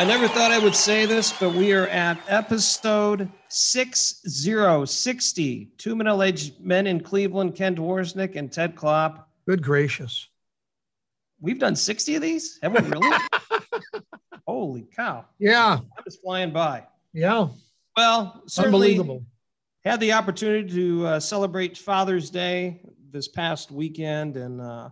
I never thought I would say this, but we are at episode 6060. Two middle aged men in Cleveland, Ken Dworsnik and Ted Klopp. Good gracious. We've done 60 of these? Have we really? Holy cow. Yeah. Time is flying by. Yeah. Well, certainly Unbelievable. had the opportunity to uh, celebrate Father's Day this past weekend, and uh,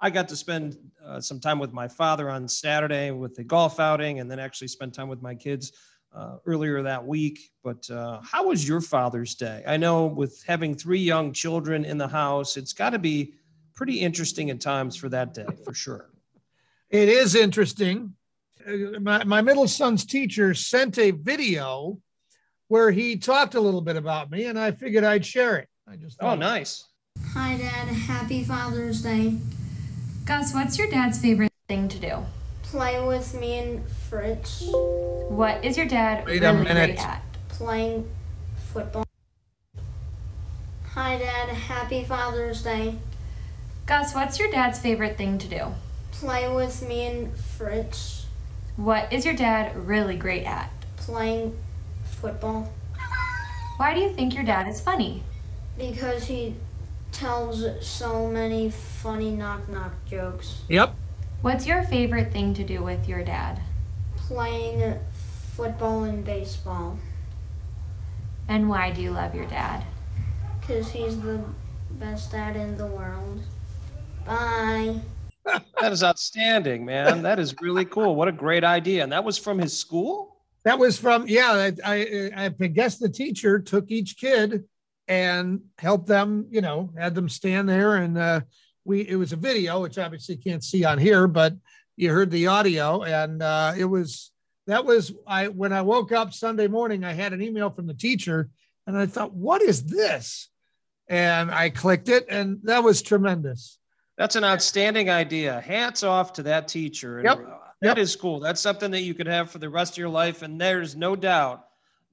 I got to spend uh, some time with my father on Saturday with the golf outing, and then actually spend time with my kids uh, earlier that week. But uh, how was your Father's Day? I know with having three young children in the house, it's got to be pretty interesting at times for that day, for sure. It is interesting. Uh, My, my middle son's teacher sent a video where he talked a little bit about me, and I figured I'd share it. I just thought, Oh, thought, nice. Hi, Dad. Happy Father's Day. Gus, what's your dad's favorite thing to do? Play with me and Fritz. What is your dad Wait a really minute. great at? Playing football. Hi, Dad. Happy Father's Day. Gus, what's your dad's favorite thing to do? Play with me and Fritz. What is your dad really great at? Playing football. Why do you think your dad is funny? Because he tells so many funny knock knock jokes. Yep. What's your favorite thing to do with your dad? Playing football and baseball. And why do you love your dad? Because he's the best dad in the world. Bye. That is outstanding, man. That is really cool. What a great idea. And that was from his school? That was from, yeah, I, I, I guess the teacher took each kid and helped them, you know, had them stand there. And uh, we, it was a video, which obviously you can't see on here, but you heard the audio. And uh, it was, that was, I, when I woke up Sunday morning, I had an email from the teacher and I thought, what is this? And I clicked it and that was tremendous. That's an outstanding idea. Hats off to that teacher. Yep. uh, Yep. That is cool. That's something that you could have for the rest of your life. And there's no doubt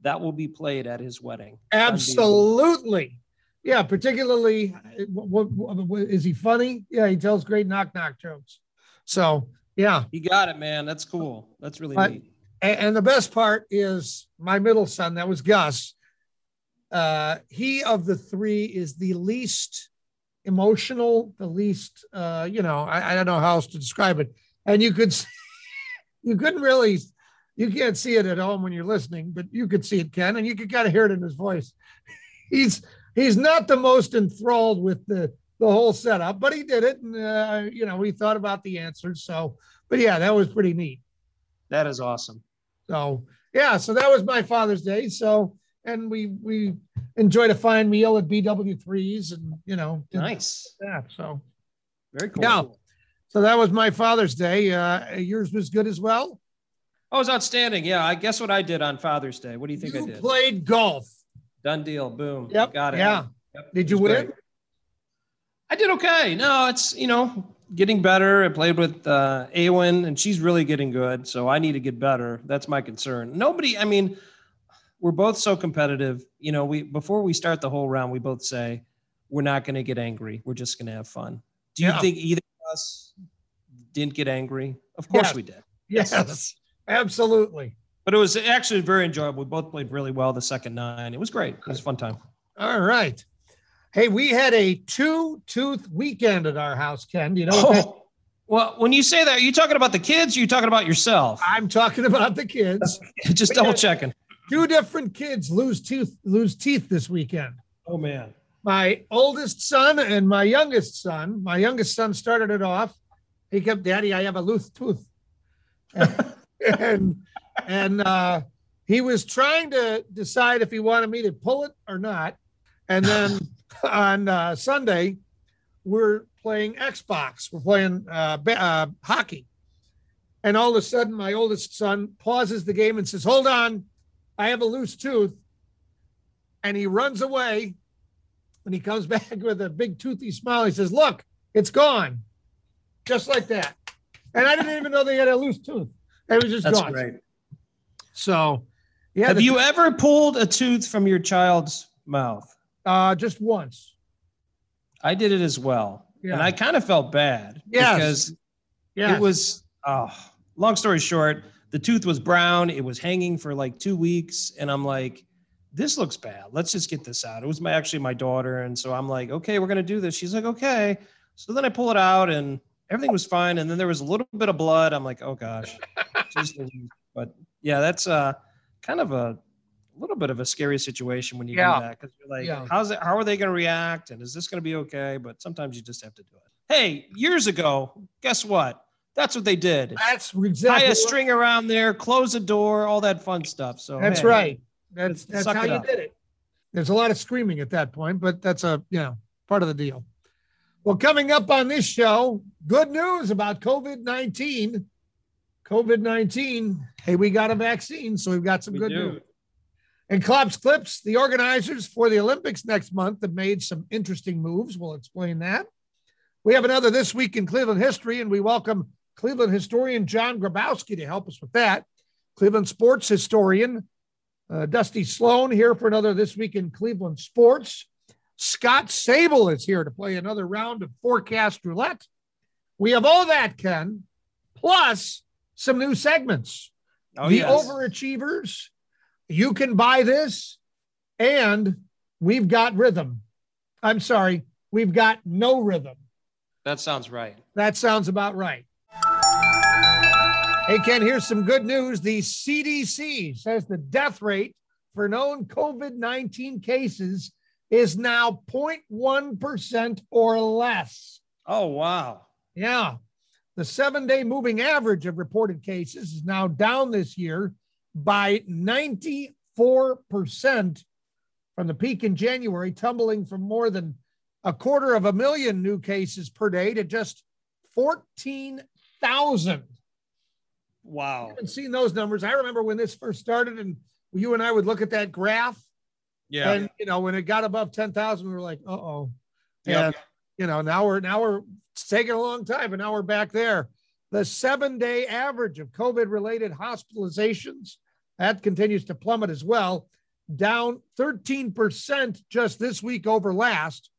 that will be played at his wedding. Absolutely. Yeah, particularly, what, what, what, is he funny? Yeah, he tells great knock knock jokes. So, yeah. You got it, man. That's cool. That's really neat. And, and the best part is my middle son, that was Gus. Uh, he of the three is the least emotional, the least, uh, you know, I, I don't know how else to describe it. And you could, you couldn't really, you can't see it at home when you're listening, but you could see it, Ken, and you could kind of hear it in his voice. He's he's not the most enthralled with the the whole setup, but he did it, and uh, you know, he thought about the answers. So, but yeah, that was pretty neat. That is awesome. So yeah, so that was my Father's Day. So and we we enjoyed a fine meal at BW3s and you know Nice. that. So Very cool. Yeah. so that was my Father's Day. Uh, yours was good as well. Oh, it was outstanding. Yeah. I guess what I did on Father's Day. What do you think you I did? played golf. Done deal. Boom. Yep. Got it. Yeah. Yep. Did you win? great. I did okay. No, it's you know getting better. I played with uh, Awen, and she's really getting good. So I need to get better. That's my concern. Nobody. I mean, we're both so competitive. You know, we before we start the whole round, we both say we're not going to get angry. We're just going to have fun. Do you Yeah. think either of us didn't get angry? Of course Yes. we did. Yes, absolutely. But it was actually very enjoyable. We both played really well the second nine. It was great. It was a fun time. All right. Hey, we had a two tooth weekend at our house, Ken. You know Oh, well, when you say that, are you talking about the kids? Or are you talking about yourself? I'm talking about the kids. Just We double checking. Two different kids lose tooth lose teeth this weekend. Oh man. My oldest son and my youngest son. My youngest son started it off. He kept, Daddy, I have a loose tooth. and and and uh, he was trying to decide if he wanted me to pull it or not. And then on uh, Sunday, we're playing Xbox. We're playing uh, uh, hockey. And all of a sudden, my oldest son pauses the game and says, Hold on, I have a loose tooth. And he runs away. And he comes back with a big toothy smile. He says, Look, it's gone. Just like that. And I didn't even know they had a loose tooth. It was just That's gone. great. So, yeah, Have the- you ever pulled a tooth from your child's mouth? uh, just once. I did it as well. Yeah. And I kind of felt bad Yes. because Yeah. it was oh, long story short, the tooth was brown. It was hanging for like two weeks. And I'm like, this looks bad. Let's just get this out. It was my actually my daughter. And so I'm like, okay, we're gonna do this. She's like, okay. So then I pull it out and everything was fine. And then there was a little bit of blood. I'm like, oh gosh. But yeah, that's uh kind of a little bit of a scary situation when you Yeah. do that because you're like, Yeah. how's it how are they gonna react? And is this gonna be okay? But sometimes you just have to do it. Hey, years ago, guess what? That's what they did. That's exactly Tie a string around there, close a door, all that fun stuff. So That's hey, right. That's that's how you up. did it. There's a lot of screaming at that point, but that's a you know part of the deal. Well, coming up on this show, good news about COVID nineteen. COVID nineteen. Hey, we got a vaccine, so we've got some We good do. news. And Klopp's Clips, the organizers for the Olympics next month have made some interesting moves. We'll explain that. We have another This Week in Cleveland History, and we welcome Cleveland historian John Grabowski to help us with that. Cleveland sports historian uh, Dusty Sloan here for another This Week in Cleveland Sports. Scott Sabol is here to play another round of forecast roulette. We have all that, Ken, plus some new segments Oh, the yes. overachievers. You can buy this, and we've got rhythm. I'm sorry, we've got no rhythm. that sounds right. That sounds about right. Hey, Ken, here's some good news. The CDC says the death rate for known COVID 19 cases is now 0.1% or less. Oh wow. Yeah. The seven day moving average of reported cases is now down this year by 94% from the peak in January, tumbling from more than a quarter of a million new cases per day to just 14,000. Wow. I haven't seen those numbers. I remember when this first started, and you and I would look at that graph, Yeah. and you know when it got above ten thousand, we were like, "Uh oh." Yeah. You know now we're now we're it's taking a long time, but now we're back there. The seven-day average of COVID-related hospitalizations that continues to plummet as well, down thirteen percent just this week over last,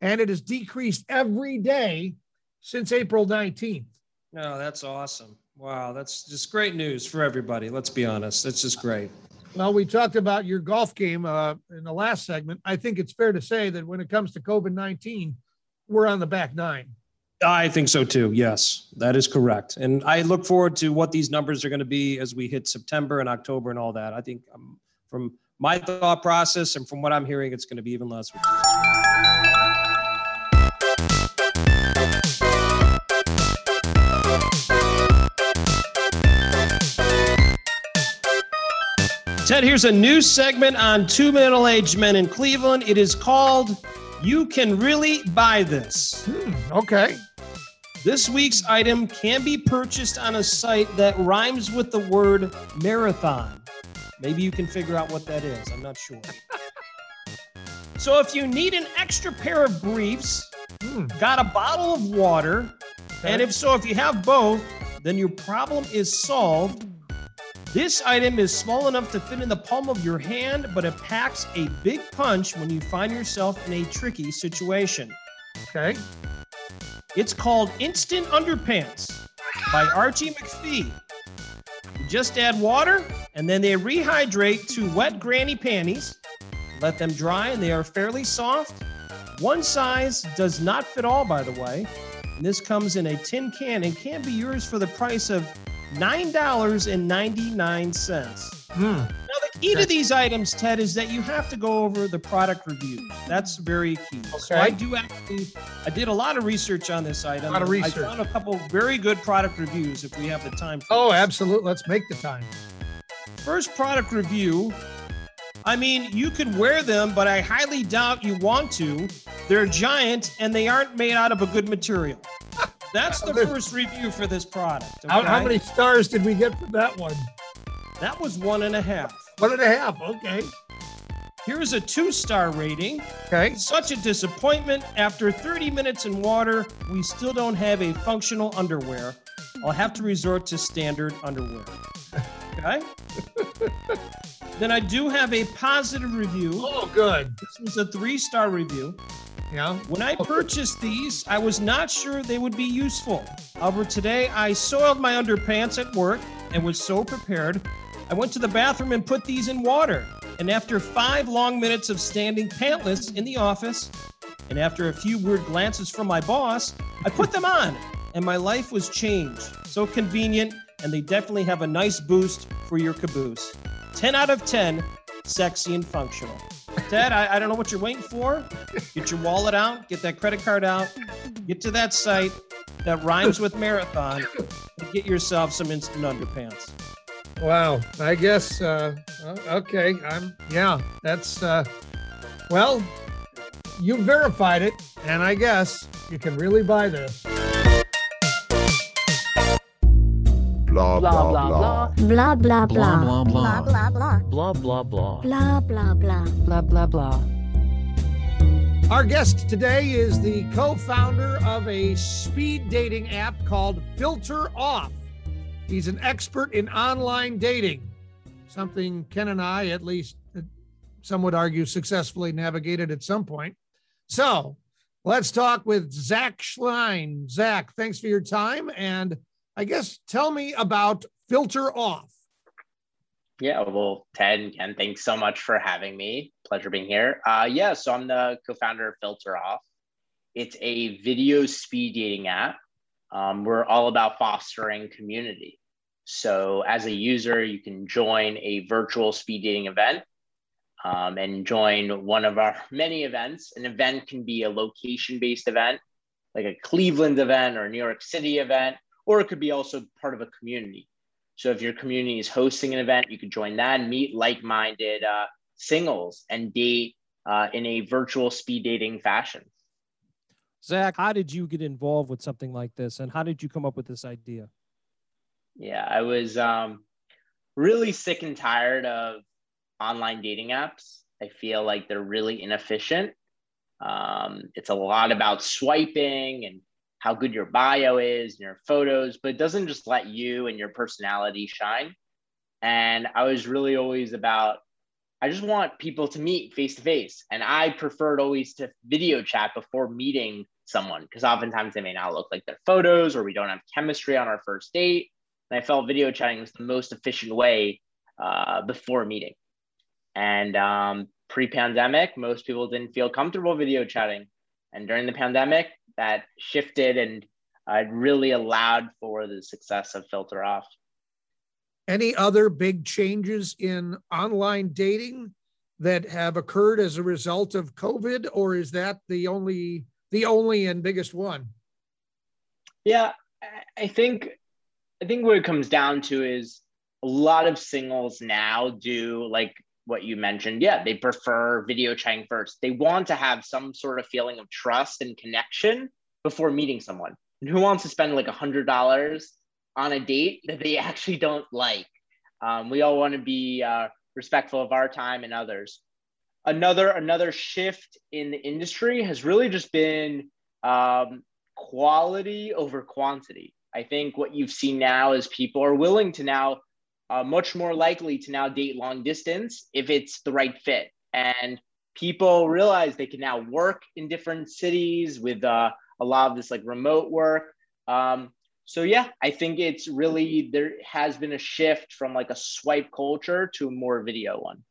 and it has decreased every day since April nineteenth. No, that's awesome. Wow, that's just great news for everybody. Let's be honest. It's just great. Well, we talked about your golf game uh, in the last segment. I think it's fair to say that when it comes to COVID 19, we're on the back nine. I think so too. Yes, that is correct. And I look forward to what these numbers are going to be as we hit September and October and all that. I think um, from my thought process and from what I'm hearing, it's going to be even less. Ted, here's a new segment on two middle aged men in Cleveland. It is called You Can Really Buy This. Hmm, okay. This week's item can be purchased on a site that rhymes with the word marathon. Maybe you can figure out what that is. I'm not sure. so, if you need an extra pair of briefs, Hmm, got a bottle of water, and if so, if you have both, then your problem is solved. This item is small enough to fit in the palm of your hand, but it packs a big punch when you find yourself in a tricky situation. okay. It's called Instant Underpants by Archie McPhee. You just add water and then they rehydrate to wet granny panties. Let them dry and they are fairly soft. One size does not fit all, by the way. And this comes in a tin can and can be yours for the price of $9.99. Hmm, Now, the key to these items, Ted, is that you have to go over the product reviews. That's very key. So I do actually, I did a lot of research on this item. A lot of research. I found a couple very good product reviews if we have the time. For Oh, this. absolutely. Let's make the time. First product review. I mean, you could wear them, but I highly doubt you want to. They're giant and they aren't made out of a good material. That's the first review for this product. How, how many stars did we get for that one? That was one and a half. One and a half. Okay. Here's a two star rating. Okay. Such a disappointment. After 30 minutes in water, we still don't have a functional underwear. I'll have to resort to standard underwear. Okay? then I do have a positive review. Oh, good. This is a three star review. Yeah. When I purchased these, I was not sure they would be useful. However, today I soiled my underpants at work and was so prepared, I went to the bathroom and put these in water. And after five long minutes of standing pantless in the office, and after a few weird glances from my boss, I put them on, and my life was changed. So convenient, and they definitely have a nice boost for your caboose. 10 out of 10, sexy and functional. Ted, I, I don't know what you're waiting for. Get your wallet out, get that credit card out, get to that site that rhymes with marathon, and get yourself some instant underpants. Wow. I guess, uh, okay. I'm, yeah, that's, uh, well, you verified it, and I guess you can really buy this. Blah blah blah blah blah blah blah blah blah blah blah blah blah blah blah blah blah blah blah blah. Blah blah blah. Our guest today is the co-founder of a speed dating app called Filter Off. He's an expert in online dating, something Ken and I, at least uh, some would argue, successfully navigated at some point. So let's talk with Zach Schleien. Zach, thanks for your time and I guess tell me about Filter Off. Yeah, well, Ted and Ken, thanks so much for having me. Pleasure being here. Uh, yeah, so I'm the co-founder of Filter Off. It's a video speed dating app. Um, we're all about fostering community. So as a user, you can join a virtual speed dating event um, and join one of our many events. An event can be a location-based event, like a Cleveland event or a New York City event or it could be also part of a community. So if your community is hosting an event, you could join that and meet like-minded uh, singles and date uh, in a virtual speed dating fashion. Zach, how did you get involved with something like this, and how did you come up with this idea? Yeah, I was um, really sick and tired of online dating apps. I feel like they're really inefficient. Um, it's a lot about swiping and how good your bio is and your photos, but it doesn't just let you and your personality shine. And I was really always about, I just want people to meet face to face. And I preferred always to video chat before meeting someone because oftentimes they may not look like their photos or we don't have chemistry on our first date. And I felt video chatting was the most efficient way uh, before meeting. And um, pre pandemic, most people didn't feel comfortable video chatting. And during the pandemic, that shifted and uh, really allowed for the success of Filter Off. Any other big changes in online dating that have occurred as a result of COVID, or is that the only the only and biggest one? Yeah, I think I think what it comes down to is a lot of singles now do like what you mentioned, yeah, they prefer video chatting first. They want to have some sort of feeling of trust and connection before meeting someone. And who wants to spend like a hundred dollars on a date that they actually don't like? Um, we all want to be uh, respectful of our time and others. Another another shift in the industry has really just been um, quality over quantity. I think what you've seen now is people are willing to now uh, much more likely to now date long distance if it's the right fit. And people realize they can now work in different cities with uh, a lot of this like remote work. Um, so yeah, I think it's really there has been a shift from like a swipe culture to a more video one.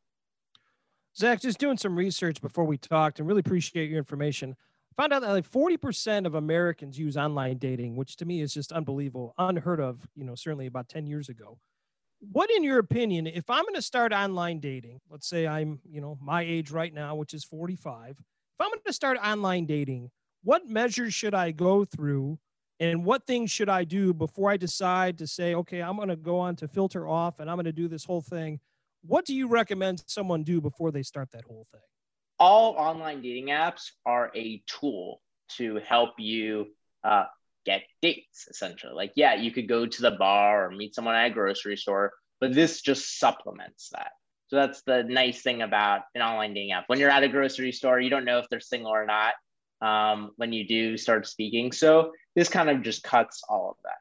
Zach, just doing some research before we talked and really appreciate your information. Found out that like 40% of Americans use online dating, which to me is just unbelievable, unheard of, you know, certainly about 10 years ago what in your opinion if i'm going to start online dating let's say i'm you know my age right now which is 45 if i'm going to start online dating what measures should i go through and what things should i do before i decide to say okay i'm going to go on to filter off and i'm going to do this whole thing. What do you recommend someone do before they start that whole thing? All online dating apps are a tool to help you uh, get dates essentially. Like, yeah, you could go to the bar or meet someone at a grocery store, but this just supplements that. So that's the nice thing about an online dating app. When you're at a grocery store, you don't know if they're single or not um, when you do start speaking. So this kind of just cuts all of that.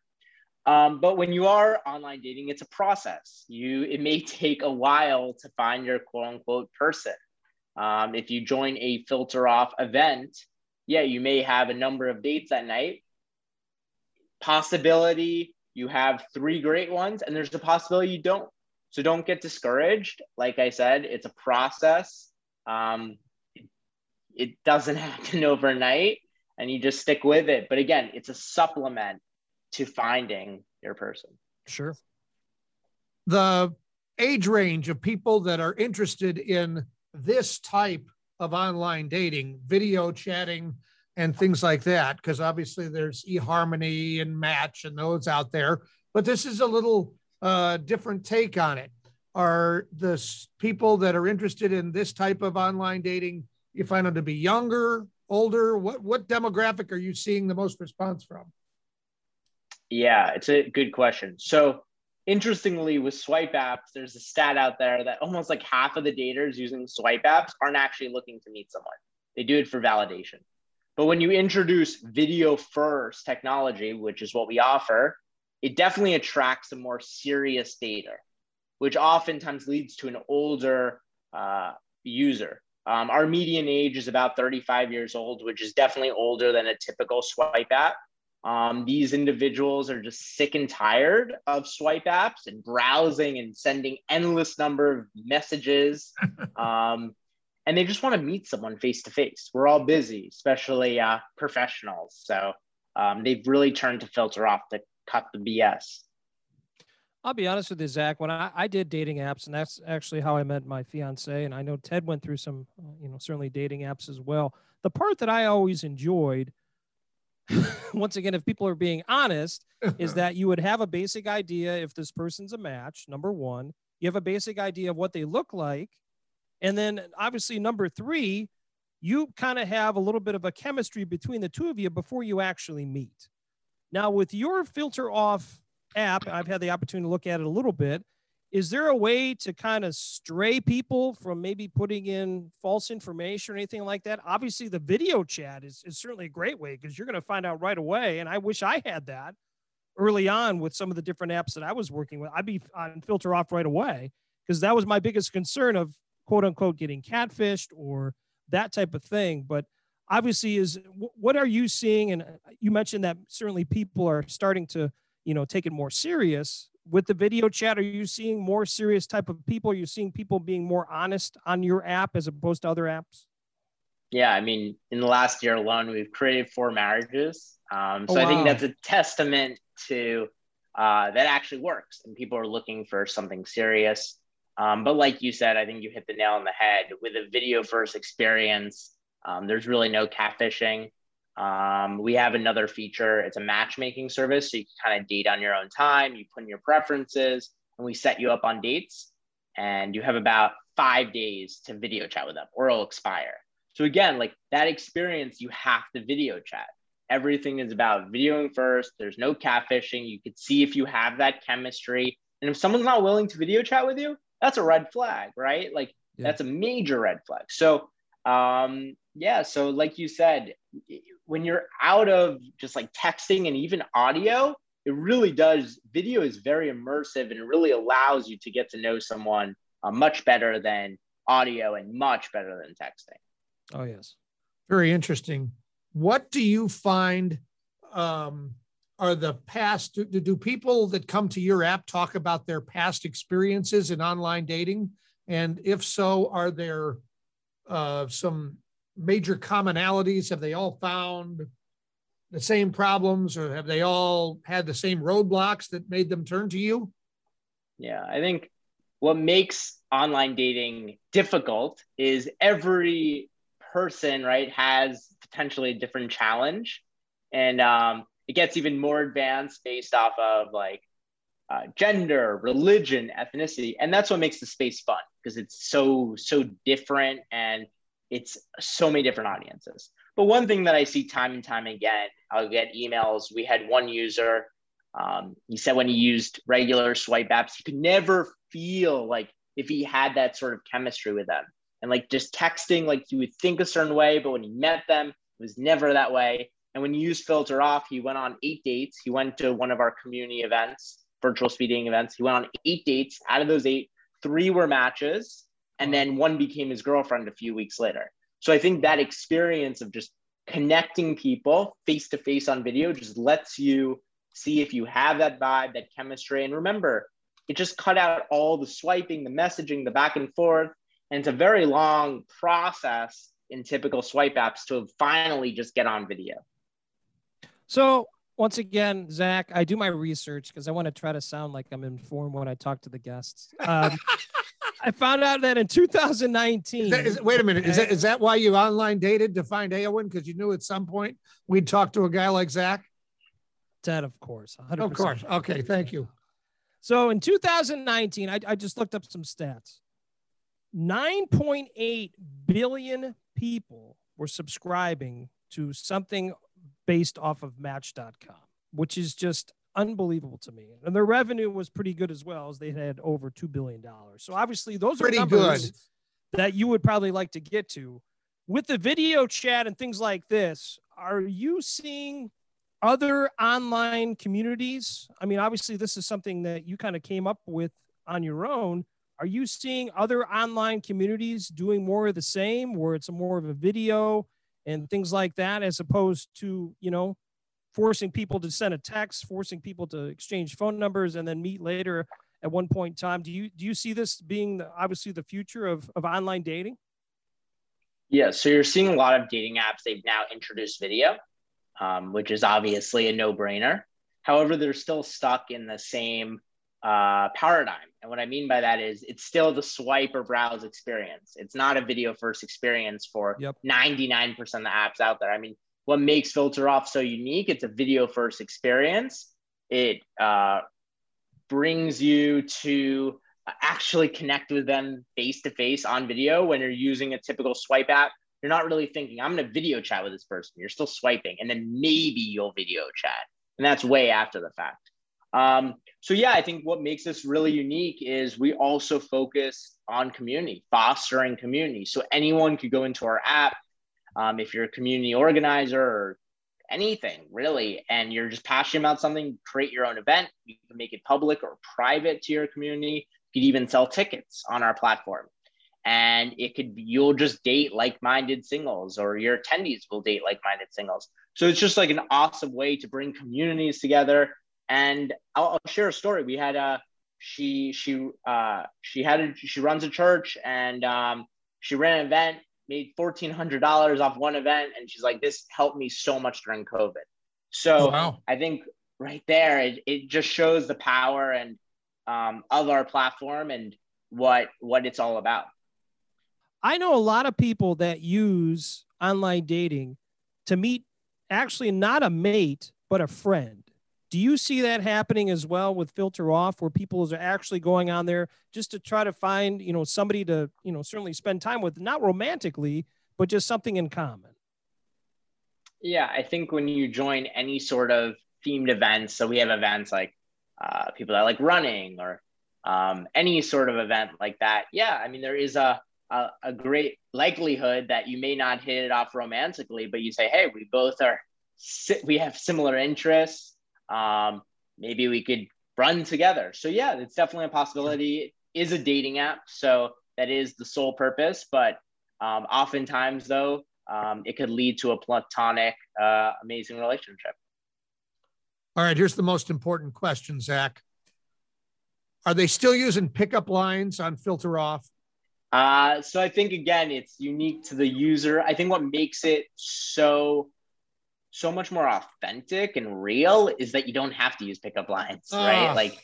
Um, but when you are online dating, it's a process. You it may take a while to find your quote unquote person. Um, if you join a filter off event, yeah, you may have a number of dates that night, possibility you have three great ones, and there's a possibility you don't. So don't get discouraged. Like I said, it's a process. Um, it, doesn't happen overnight, and you just stick with it. But again, it's a supplement to finding your person. Sure. The age range of people that are interested in this type of online dating, video chatting, and things like that, because obviously there's eHarmony and Match and those out there, but this is a little uh, different take on it. Are the people that are interested in this type of online dating, you find them to be younger, older? What what demographic are you seeing the most response from? Yeah, it's a good question. So, interestingly, with swipe apps, there's a stat out there that almost like half of the daters using swipe apps aren't actually looking to meet someone. They do it for validation. But when you introduce video first technology, which is what we offer, it definitely attracts a more serious data, which oftentimes leads to an older uh, user. Um, our median age is about 35 years old, which is definitely older than a typical swipe app. Um, these individuals are just sick and tired of swipe apps and browsing and sending endless number of messages. Um, and they just want to meet someone face to face. We're all busy, especially uh, professionals. So um, they've really turned to filter off to cut the BS. I'll be honest with you, Zach. When I, I did dating apps, and that's actually how I met my fiance, and I know Ted went through some, uh, you know, certainly dating apps as well. The part that I always enjoyed, once again, if people are being honest, is that you would have a basic idea if this person's a match. Number one, you have a basic idea of what they look like, and then obviously number three, you kind of have a little bit of a chemistry between the two of you before you actually meet. Now, with your filter off app, I've had the opportunity to look at it a little bit. Is there a way to kind of stray people from maybe putting in false information or anything like that? Obviously, the video chat is, is certainly a great way because you're going to find out right away. And I wish I had that early on with some of the different apps that I was working with. I'd be on filter off right away because that was my biggest concern of quote unquote getting catfished or that type of thing. But obviously, is what are you seeing? And uh, you mentioned that certainly people are starting to you know take it more serious with the video chat are you seeing more serious type of people are you seeing people being more honest on your app as opposed to other apps Yeah, I mean, in the last year alone, we've created four marriages. Um, so Oh, I think that's a testament to uh, that actually works, and people are looking for something serious. Um, but like you said, I think you hit the nail on the head with a video first experience. Um, there's really no catfishing. Um, we have another feature. It's a matchmaking service, so you can kind of date on your own time. You put in your preferences, and we set you up on dates. And you have about five days to video chat with them, or it'll expire. So again, like that experience, you have to video chat. Everything is about videoing first. There's no catfishing. You could see if you have that chemistry. And if someone's not willing to video chat with you, that's a red flag, right? Like Yeah. that's a major red flag. So um, yeah, so like you said, when you're out of just like texting and even audio, it really does. Video is very immersive and it really allows you to get to know someone uh, much better than audio and much better than texting. oh yes Very interesting. What do you find um, are the past? Do, do people that come to your app talk about their past experiences in online dating? And if so, are there uh, some major commonalities? Have they all found the same problems or have they all had the same roadblocks that made them turn to you? Yeah, I think what makes online dating difficult is every person, right, has potentially a different challenge. And um, it gets even more advanced based off of like uh, gender, religion, ethnicity. And that's what makes the space fun because it's so, so different and it's so many different audiences. But one thing that I see time and time again, I'll get emails. We had one user um, he said when he used regular swipe apps, he could never feel like if he had that sort of chemistry with them. And like just texting, like you would think a certain way, but when he met them, it was never that way. And when you use filter off, he went on eight dates. He went to one of our community events, virtual speed dating events. He went on eight dates. Out of those eight, three were matches, and then one became his girlfriend a few weeks later. So I think that experience of just connecting people face to face on video just lets you see if you have that vibe, that chemistry. And remember, it just cut out all the swiping, the messaging, the back and forth. And it's a very long process in typical swipe apps to finally just get on video. So once again, Zach, I do my research because I want to try to sound like I'm informed when I talk to the guests. Um, I found out that in 2019. Is that, is, wait a minute. Is that, is that why you online dated to find Aowen? Because you knew at some point we'd talk to a guy like Zach? That, of course. 100%. Of course. Okay. Thank you. So in 2019, I, I just looked up some stats. 9.8 billion people were subscribing to something based off of match.com, which is just unbelievable to me. And their revenue was pretty good as well as they had over $2 billion. So obviously those Pretty are numbers good. that you would probably like to get to. With the video chat and things like this, are you seeing other online communities? I mean, obviously this is something that you kind of came up with on your own. Are you seeing other online communities doing more of the same where it's more of a video and things like that as opposed to, you know, forcing people to send a text, forcing people to exchange phone numbers and then meet later at one point in time. Do you do you see this being the, obviously the future of, of online dating? Yeah, so you're seeing a lot of dating apps. They've now introduced video, um, which is obviously a no-brainer. However, they're still stuck in the same uh, paradigm. And what I mean by that is it's still the swipe or browse experience. It's not a video first experience for Yep. 99% of the apps out there. I mean, what makes Filter Off so unique? It's a video first experience. It uh, brings you to actually connect with them face to face on video when you're using a typical swipe app. You're not really thinking, I'm going to video chat with this person. You're still swiping, and then maybe you'll video chat. And that's way after the fact. Um, so, yeah, I think what makes this really unique is we also focus on community, fostering community. So, anyone could go into our app. Um, if you're a community organizer or anything really, and you're just passionate about something, create your own event. You can make it public or private to your community. You could even sell tickets on our platform. And it could be, you'll just date like minded singles, or your attendees will date like minded singles. So it's just like an awesome way to bring communities together. And I'll, I'll share a story. We had a, she, she, uh, she had a, she runs a church and um, she ran an event, made $1,400 off one event. And she's like, this helped me so much during COVID. So Wow. I think right there, it, it just shows the power and um, of our platform and what what it's all about. I know a lot of people that use online dating to meet actually not a mate, but a friend. Do you see that happening as well with Filter Off, where people are actually going on there just to try to find, you know, somebody to, you know, certainly spend time with, not romantically, but just something in common? Yeah, I think when you join any sort of themed events, so we have events like uh, people that like running or um, any sort of event like that. Yeah, I mean there is a, a a great likelihood that you may not hit it off romantically, but you say, hey, we both are we have similar interests. Um, maybe we could run together. So yeah, it's definitely a possibility. It is a dating app, so that is the sole purpose. But um, oftentimes, though, um, it could lead to a platonic, uh, amazing relationship. All right. Here's the most important question, Zach. Are they still using pickup lines on filter off? Uh, so I think again, it's unique to the user. I think what makes it so so much more authentic and real is that you don't have to use pickup lines, right? Like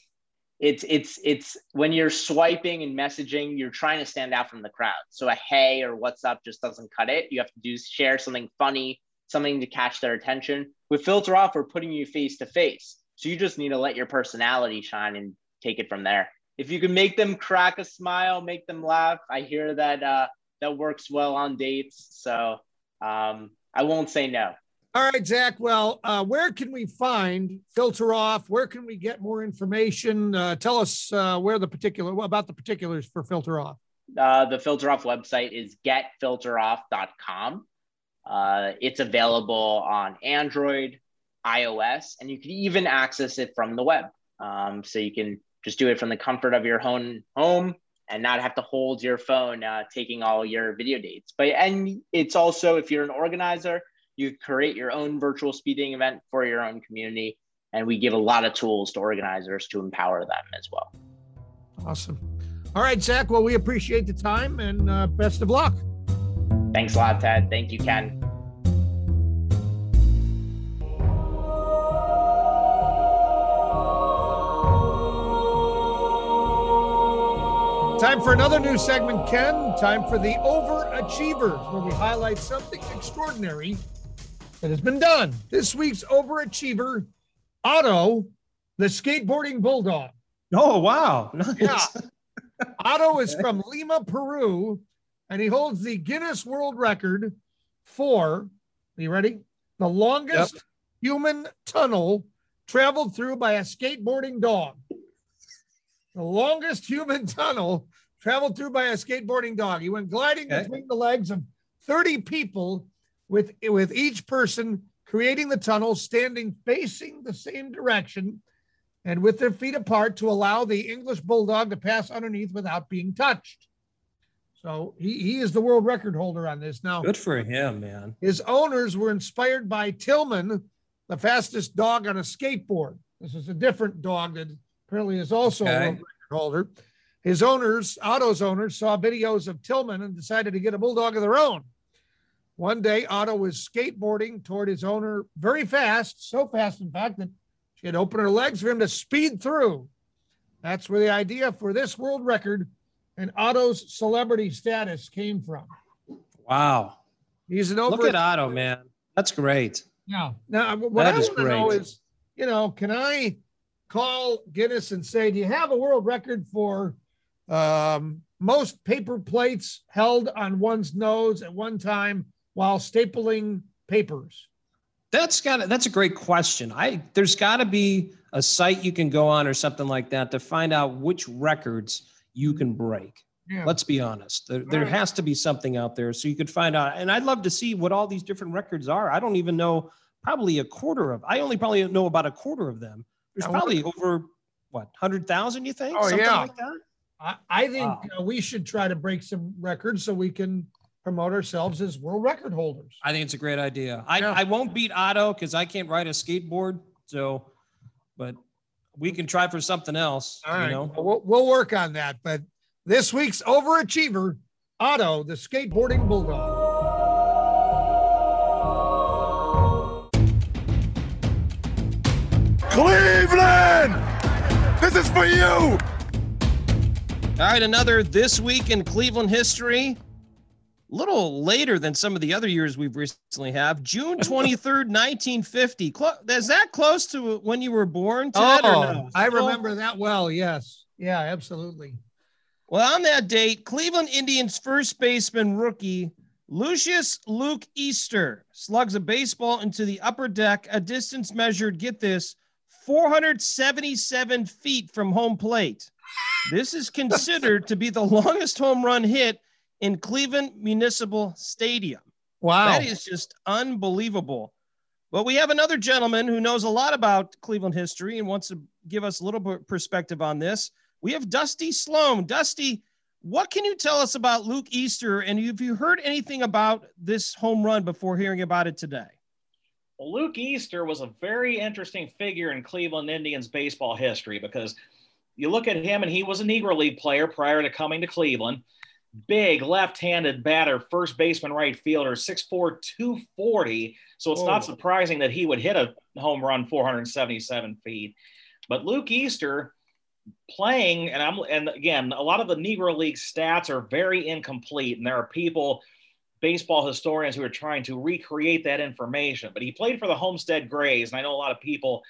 it's it's it's when you're swiping and messaging, you're trying to stand out from the crowd. So a hey or what's up just doesn't cut it. You have to do share something funny, something to catch their attention. With filter off, we're putting you face to face. So you just need to let your personality shine and take it from there. If you can make them crack a smile, make them laugh, I hear that uh, that works well on dates. So um, I won't say no. All right, Zach. Well, uh, where can we find filter off? Where can we get more information? Uh, tell us uh, where the particular about the particulars for filter off. Uh, the filter off website is getfilteroff.com. Uh, it's available on Android, iOS, and you can even access it from the web. Um, so you can just do it from the comfort of your own home and not have to hold your phone uh, taking all your video dates. But and it's also if you're an organizer, you create your own virtual speeding event for your own community. and we give a lot of tools to organizers to empower them as well. Awesome. All right, Zach. Well, we appreciate the time and uh, best of luck. Thanks a lot, Ted. Thank you, Ken. Time for another new segment, Ken. Time for the Overachievers, where we highlight something extraordinary that has been done. This week's Overachiever, Otto, the skateboarding bulldog. Oh, wow. Nice. Yeah. Otto is from Lima, Peru, and he holds the Guinness World Record for, are you ready? The longest human tunnel traveled through by a skateboarding dog. The longest human tunnel traveled through by a skateboarding dog. He went gliding Okay. between the legs of 30 people, with, with each person creating the tunnel standing facing the same direction and with their feet apart to allow the English bulldog to pass underneath without being touched. So he, he is the world record holder on this. Now, Good for him, man. his owners were inspired by Tillman, the fastest dog on a skateboard. This is a different dog that apparently is also a world record holder. His owners, Otto's owners, saw videos of Tillman and decided to get a bulldog of their own. One day, Otto was skateboarding toward his owner very fast, so fast, in fact, that she had opened her legs for him to speed through. That's where the idea for this world record and Otto's celebrity status came from. Wow. He's an over. Look at Otto, man. That's great. Yeah. Now, what That I want to know is, you know, can I call Guinness and say, do you have a world record for um, most paper plates held on one's nose at one time while stapling papers? That's got that's a great question. I there's got to be a site you can go on or something like that to find out which records you can break. Yeah. Let's be honest. There, there Right. has to be something out there so you could find out. And I'd love to see what all these different records are. I don't even know probably a quarter of. I only probably know about a quarter of them. There's probably over what hundred thousand. You think? Oh, something yeah. like that. I, I think Wow. uh, we should try to break some records so we can promote ourselves as world record holders. I think it's a great idea. I, Yeah. I won't beat Otto because I can't ride a skateboard. So, but we can try for something else. All right. You know. Well, we'll, we'll work on that. But this week's overachiever, Otto, the skateboarding bulldog. Cleveland! This is for you! All right, another this week in Cleveland history. Little later than some of the other years we've recently have. June 23rd, 1950. Clo- is that close to when you were born, Ted? or oh, no? Oh, I remember that well. Yes. Yeah, absolutely. Well, on that date, Cleveland Indians first baseman rookie Luscious Luke Easter slugs a baseball into the upper deck, a distance measured, get this, 477 feet from home plate. This is considered to be the longest home run hit in Cleveland Municipal Stadium. Wow. That is just unbelievable. But we have another gentleman who knows a lot about Cleveland history and wants to give us a little bit perspective on this. We have Dusty Sloan. Dusty, what can you tell us about Luke Easter? And have you heard anything about this home run before hearing about it today? Well, Luke Easter was a very interesting figure in Cleveland Indians baseball history because you look at him and he was a Negro League player prior to coming to Cleveland. Big left-handed batter, first baseman, right fielder, 6'4", 240. So it's not oh. surprising that he would hit a home run 477 feet. But Luke Easter playing, and I'm and again, a lot of the Negro League stats are very incomplete, and there are people baseball historians who are trying to recreate that information. But he played for the Homestead Grays, and I know a lot of people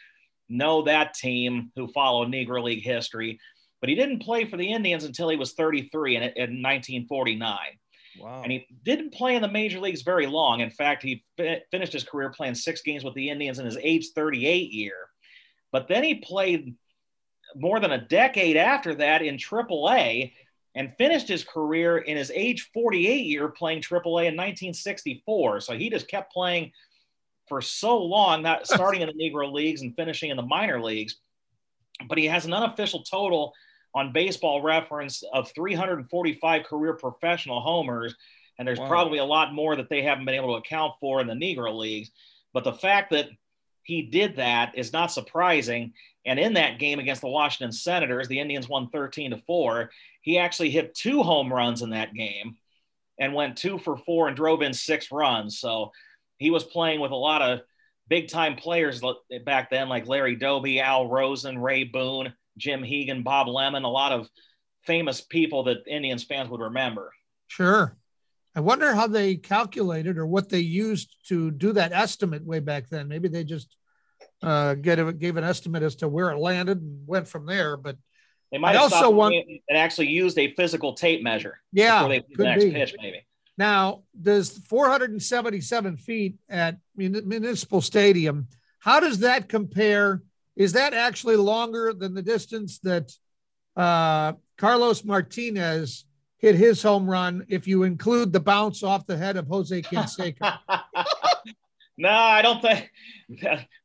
know that team who follow Negro League history. But he didn't play for the Indians until he was 33 in, in 1949. Wow. And he didn't play in the major leagues very long. In fact, he fi- finished his career playing six games with the Indians in his age 38 year. But then he played more than a decade after that in AAA and finished his career in his age 48 year playing AAA in 1964. So he just kept playing for so long, not starting in the Negro leagues and finishing in the minor leagues. But he has an unofficial total on baseball reference of 345 career professional homers. And there's Wow. probably a lot more that they haven't been able to account for in the Negro leagues. But the fact that he did that is not surprising. And in that game against the Washington Senators, the Indians won 13 to 4. He actually hit two home runs in that game and went two for four and drove in six runs. So he was playing with a lot of big time players back then, like Larry Doby, Al Rosen, Ray Boone, Jim Hegan, Bob Lemon, a lot of famous people that Indians fans would remember. Sure. I wonder how they calculated or what they used to do that estimate way back then. Maybe they just uh, get a, gave an estimate as to where it landed and went from there. But they might I also want and actually used a physical tape measure. Yeah, could be. pitch, maybe. Now, does 477 feet at Municipal Stadium, how does that compare? Is that actually longer than the distance that uh, Carlos Martinez hit his home run if you include the bounce off the head of Jose Canseco? no, I don't think.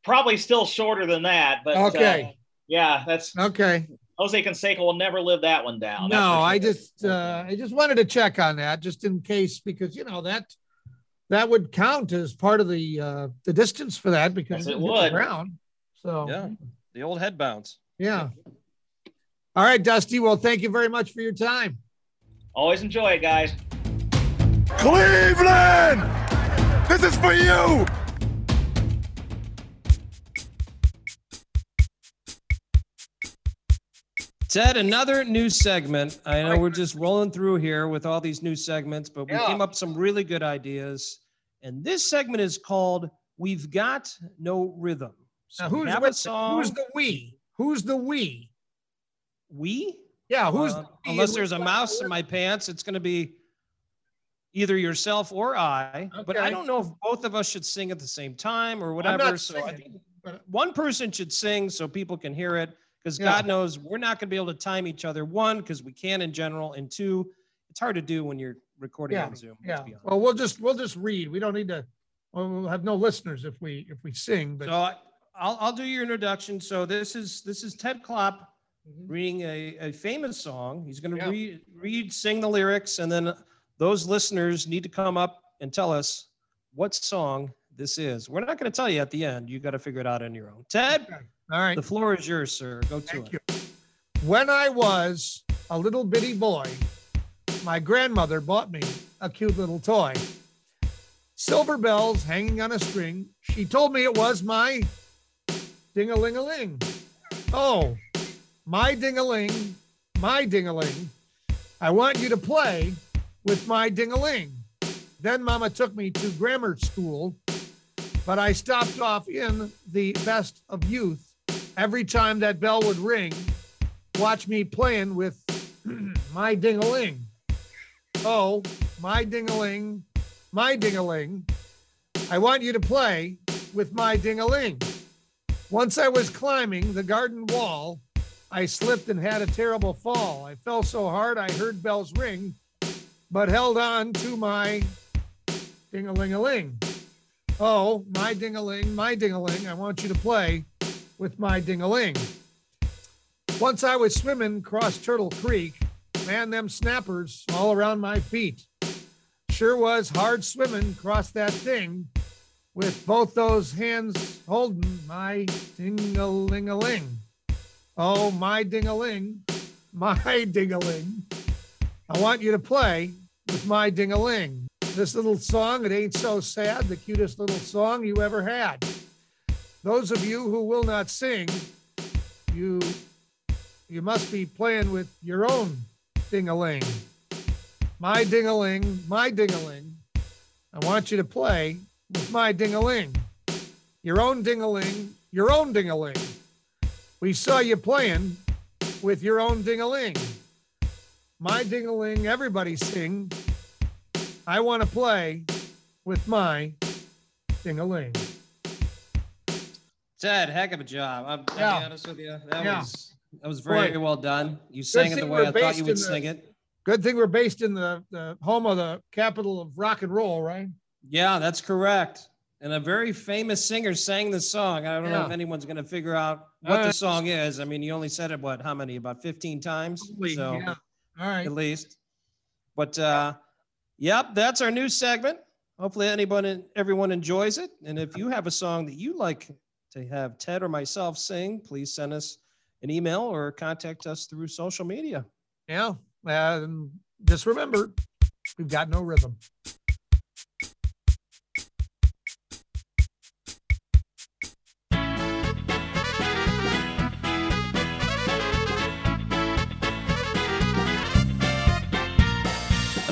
Probably still shorter than that, but uh, Okay. yeah, that's okay. Jose Canseco will never live that one down. No, for I just uh, I just wanted to check on that just in case because you know that that would count as part of the uh, the distance for that because Yes, it would. ground. So Yeah, the old head bounce. Yeah. All right, Dusty. Well, thank you very much for your time. always enjoy it, guys. Cleveland! This is for you! Ted, another new segment. I know we're just rolling through here with all these new segments, but we Yeah. came up with some really good ideas. And this segment is called We've Got No Rhythm. So Now, who's song. who's the we? Who's the we? we? Yeah, who's Uh, the we? unless there's a mouse in my pants, it's going to be either yourself or I. But I don't know if both of us should sing at the same time or whatever. so I think but- one person should sing so people can hear it because Yeah. God knows we're not going to be able to time each other. One, because we can in general, and two, it's hard to do when you're recording Yeah, on Zoom. Yeah. Well, we'll just we'll just read. We don't need to. Well, we'll have no listeners if we if we sing. But So I, I'll, I'll do your introduction. So this is this is Ted Klopp Mhm. reading a, a famous song. He's going to Yeah. read read sing the lyrics, and then those listeners need to come up and tell us what song this is. We're not going to tell you at the end. You got to figure it out on your own. Ted, all right. the floor is yours, sir. Go to Thank it. you. When I was a little bitty boy, my grandmother bought me a cute little toy. Silver bells hanging on a string. She told me it was my ding a ling a ling. Oh, my ding a ling, my ding a ling. I want you to play with my ding a ling. Then Mama took me to grammar school, but I stopped off in the best of youth every time that bell would ring, watch me playing with my ding-a-ling. Oh, my ding-a-ling, my ding-a-ling. I want you to play with my ding-a-ling. Once I was climbing the garden wall, I slipped and had a terrible fall. I fell so hard I heard bells ring, but held on to my ding-a-ling-a-ling. Oh, my ding-a-ling, my ding-a-ling. I want you to play with my ding-a-ling. Once I was swimming across Turtle Creek, man, them snappers all around my feet. Sure was hard swimming across that thing with both those hands holding my ding-a-ling-a-ling. Oh, my ding-a-ling, my ding-a-ling. I want you to play with my ding-a-ling. This little song, it ain't so sad, the cutest little song you ever had. Those of you who will not sing, you you must be playing with your own ding-a-ling. My ding-a-ling, my ding-a-ling. I want you to play my ding-a-ling. Your own ding-a-ling, your own ding-a-ling. We saw you playing with your own ding-a-ling. My ding-a-ling, everybody sing. I want to play with my ding-a-ling. Ted, heck of a job. I'm, I'll Yeah. be honest with you. That Yeah. was that was very Boy. well done. You sang it the way I thought you would the- sing it. Good thing we're based in the, the home of the capital of rock and roll, right? Yeah, that's correct. And a very famous singer sang the song. I don't know if anyone's going to figure out what Uh, the song is. I mean, you only said it, what, how many? About 15 times? So yeah. All right. at least. But uh, yep, that's our new segment. Hopefully, anyone, everyone enjoys it. And if you have a song that you like to have Ted or myself sing, please send us an email or contact us through social media. Yeah. And just remember, we've got no rhythm.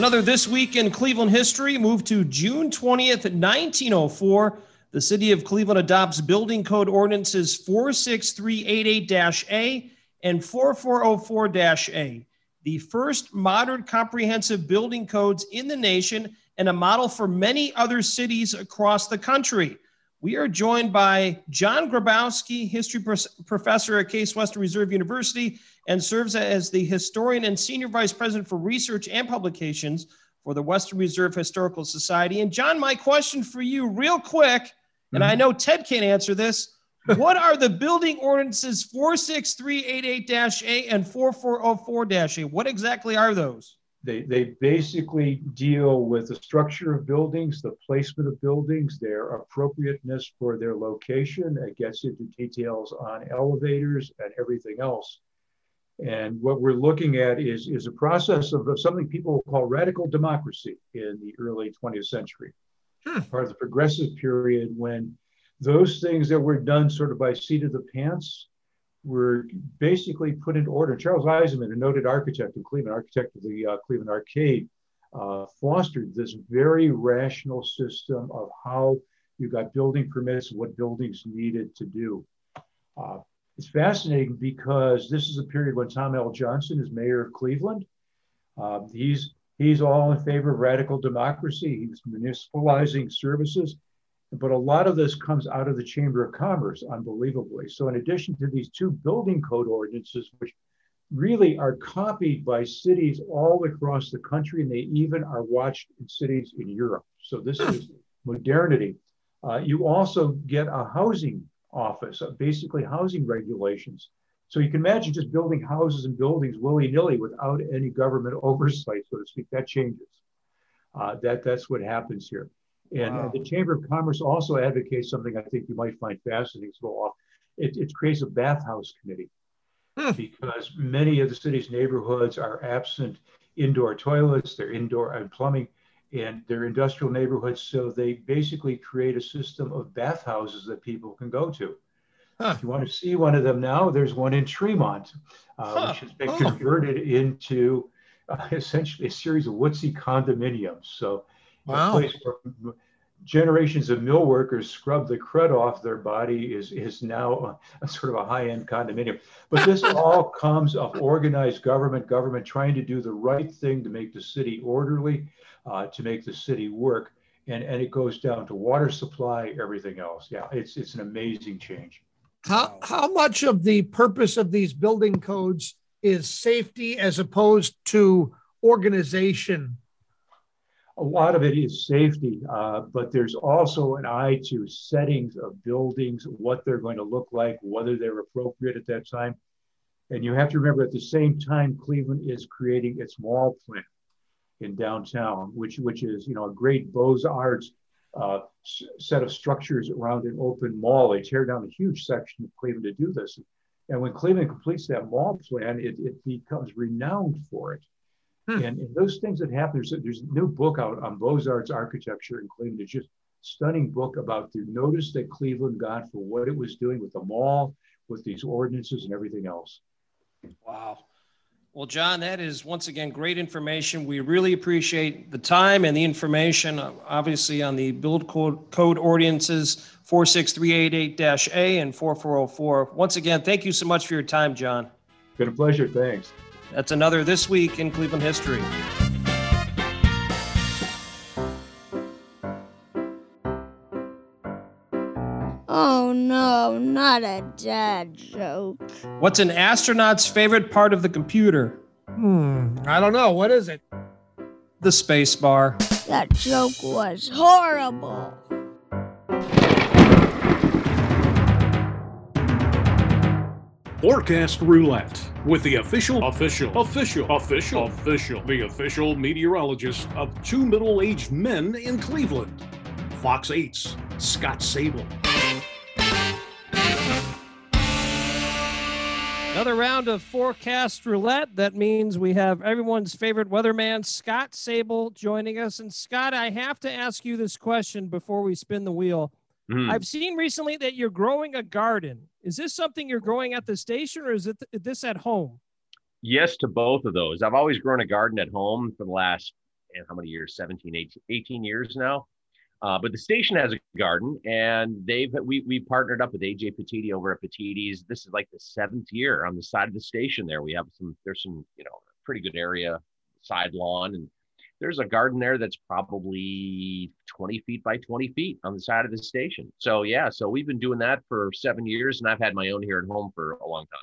Another This Week in Cleveland History moved to June 20th, 1904. The city of Cleveland adopts building code ordinances 46388 A and 4404 A, the first modern comprehensive building codes in the nation and a model for many other cities across the country. We are joined by John Grabowski, history pros- professor at Case Western Reserve University, and serves as the historian and senior vice president for research and publications for the Western Reserve Historical Society. And John, my question for you, real quick, and I mm-hmm. know Ted can't answer this. what are the building ordinances 46388-A and 4404-A? What exactly are those? They, they basically deal with the structure of buildings, the placement of buildings, their appropriateness for their location. It gets into details on elevators and everything else. And what we're looking at is, is a process of, something people call radical democracy in the early 20th century, Hmm. part of the progressive period when those things that were done sort of by seat of the pants were basically put in order. Charles Eisenmann, a noted architect in Cleveland, architect of the uh, Cleveland Arcade, uh, fostered this very rational system of how you got building permits, what buildings needed to do. Uh, it's fascinating because this is a period when Tom L. Johnson is mayor of Cleveland. Uh, he's he's all in favor of radical democracy. He's municipalizing services. But a lot of this comes out of the Chamber of Commerce, unbelievably. So, in addition to these two building code ordinances, which really are copied by cities all across the country, and they even are watched in cities in Europe. So, this is modernity. Uh, you also get a housing office, uh, basically housing regulations. So, you can imagine just building houses and buildings willy nilly without any government oversight, so to speak. That changes. Uh, that, that's what happens here. And Wow. the Chamber of Commerce also advocates something I think you might find fascinating. So it, it creates a bathhouse committee Hmm. because many of the city's neighborhoods are absent indoor toilets, they're indoor and plumbing, and they're industrial neighborhoods. So they basically create a system of bathhouses that people can go to. Huh. If you want to see one of them now, there's one in Tremont, uh, Huh. which has been Oh. converted into uh, essentially a series of woodsy condominiums. So Wow. place where generations of mill workers scrub the crud off their body is, is now a, a sort of a high-end condominium. But this all comes of organized government, government trying to do the right thing to make the city orderly, uh, to make the city work. And, and it goes down to water supply, everything else. Yeah, it's, it's an amazing change. How, how much of the purpose of these building codes is safety as opposed to organization? A lot of it is safety, uh, but there's also an eye to settings of buildings, what they're going to look like, whether they're appropriate at that time. And you have to remember at the same time, Cleveland is creating its mall plan in downtown, which, which is, you know, a great Beaux-Arts uh, set of structures around an open mall. They tear down a huge section of Cleveland to do this. And when Cleveland completes that mall plan, it, it becomes renowned for it. Hmm. And, and those things that happen, there's a, there's a new book out on Beaux-Arts architecture in Cleveland. It's just stunning book about the notice that Cleveland got for what it was doing with the mall, with these ordinances and everything else. Wow. Well, John, that is once again great information. We really appreciate the time and the information, uh, obviously, on the build code, code ordinances 46388-A and 4404. Once again, thank you so much for your time, John. Been a pleasure. Thanks. That's another This Week in Cleveland History. Oh no, not a dad joke. What's an astronaut's favorite part of the computer? Hmm, I don't know. What is it? The space bar. That joke was horrible. Forecast Roulette with the official, official, official, official, official, the official meteorologist of two middle aged men in Cleveland, Fox 8's Scott Sabol. Another round of Forecast Roulette. That means we have everyone's favorite weatherman, Scott Sabol, joining us. And Scott, I have to ask you this question before we spin the wheel. Hmm. I've seen recently that you're growing a garden. Is this something you're growing at the station or is it this at home? Yes to both of those. I've always grown a garden at home for the last, and how many years? 17, 18, 18 years now. Uh, but the station has a garden, and they've we we partnered up with AJ Petitti over at Petitti's. This is like the seventh year on the side of the station. There we have some. There's some you know pretty good area, side lawn, and there's a garden there that's probably 20 feet by 20 feet on the side of the station. So yeah, so we've been doing that for seven years, and I've had my own here at home for a long time.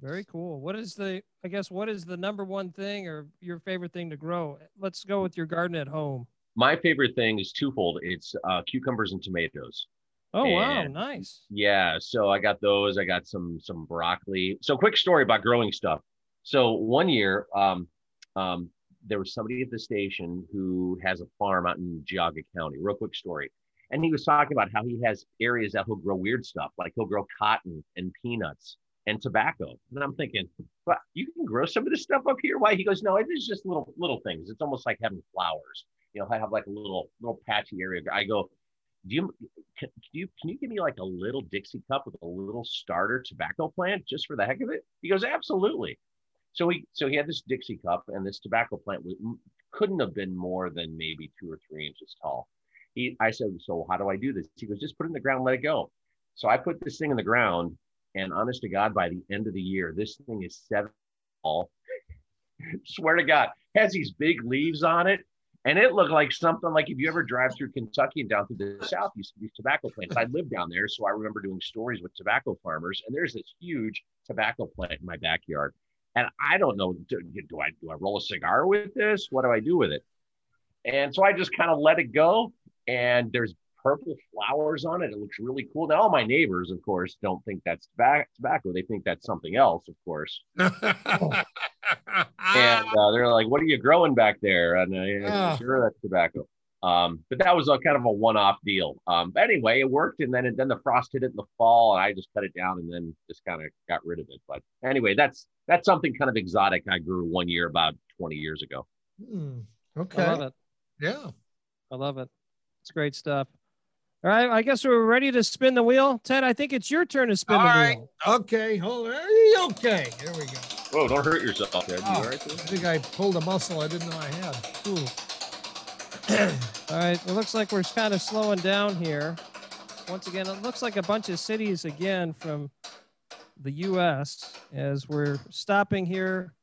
Very cool. What is the I guess what is the number one thing or your favorite thing to grow? Let's go with your garden at home. My favorite thing is twofold. It's uh, cucumbers and tomatoes. Oh wow, nice. Yeah, so I got those. I got some some broccoli. So quick story about growing stuff. So one year, um, um, there was somebody at the station who has a farm out in Geauga County. Real quick story, and he was talking about how he has areas that he'll grow weird stuff, like he'll grow cotton and peanuts and tobacco. And I'm thinking, but you can grow some of this stuff up here. Why? He goes, no, it is just little little things. It's almost like having flowers. You know, I have like a little little patchy area. I go, do you can, can you can you give me like a little Dixie cup with a little starter tobacco plant just for the heck of it? He goes, absolutely. So he so he had this Dixie cup and this tobacco plant was, couldn't have been more than maybe two or three inches tall. He I said, so how do I do this? He goes, just put it in the ground, let it go. So I put this thing in the ground, and honest to God, by the end of the year, this thing is seven tall. Swear to God, has these big leaves on it. And it looked like something like if you ever drive through Kentucky and down through the South, you see these tobacco plants. I lived down there, so I remember doing stories with tobacco farmers. And there's this huge tobacco plant in my backyard. And I don't know, do, do I do I roll a cigar with this? What do I do with it? And so I just kind of let it go. And there's purple flowers on it. It looks really cool. Now all my neighbors, of course, don't think that's tobacco. They think that's something else, of course. and uh, they're like, "What are you growing back there?" And I, Ah. sure, that's tobacco. Um, but that was a kind of a one-off deal. Um, but anyway, it worked, and then it, then the frost hit it in the fall, and I just cut it down, and then just kind of got rid of it. But anyway, that's that's something kind of exotic I grew one year about 20 years ago. Hmm, I love it. Yeah. I love it. It's great stuff. All right, I guess we're ready to spin the wheel. Ted, I think it's your turn to spin All the right. wheel. Okay. Hold on. Okay. Here we go. Whoa! Don't hurt yourself, Ted. You Oh, all right I think I pulled a muscle I didn't know I had. Ooh. All right, it looks like we're kind of slowing down here. Once again, it looks like a bunch of cities again from the U.S. as we're stopping here.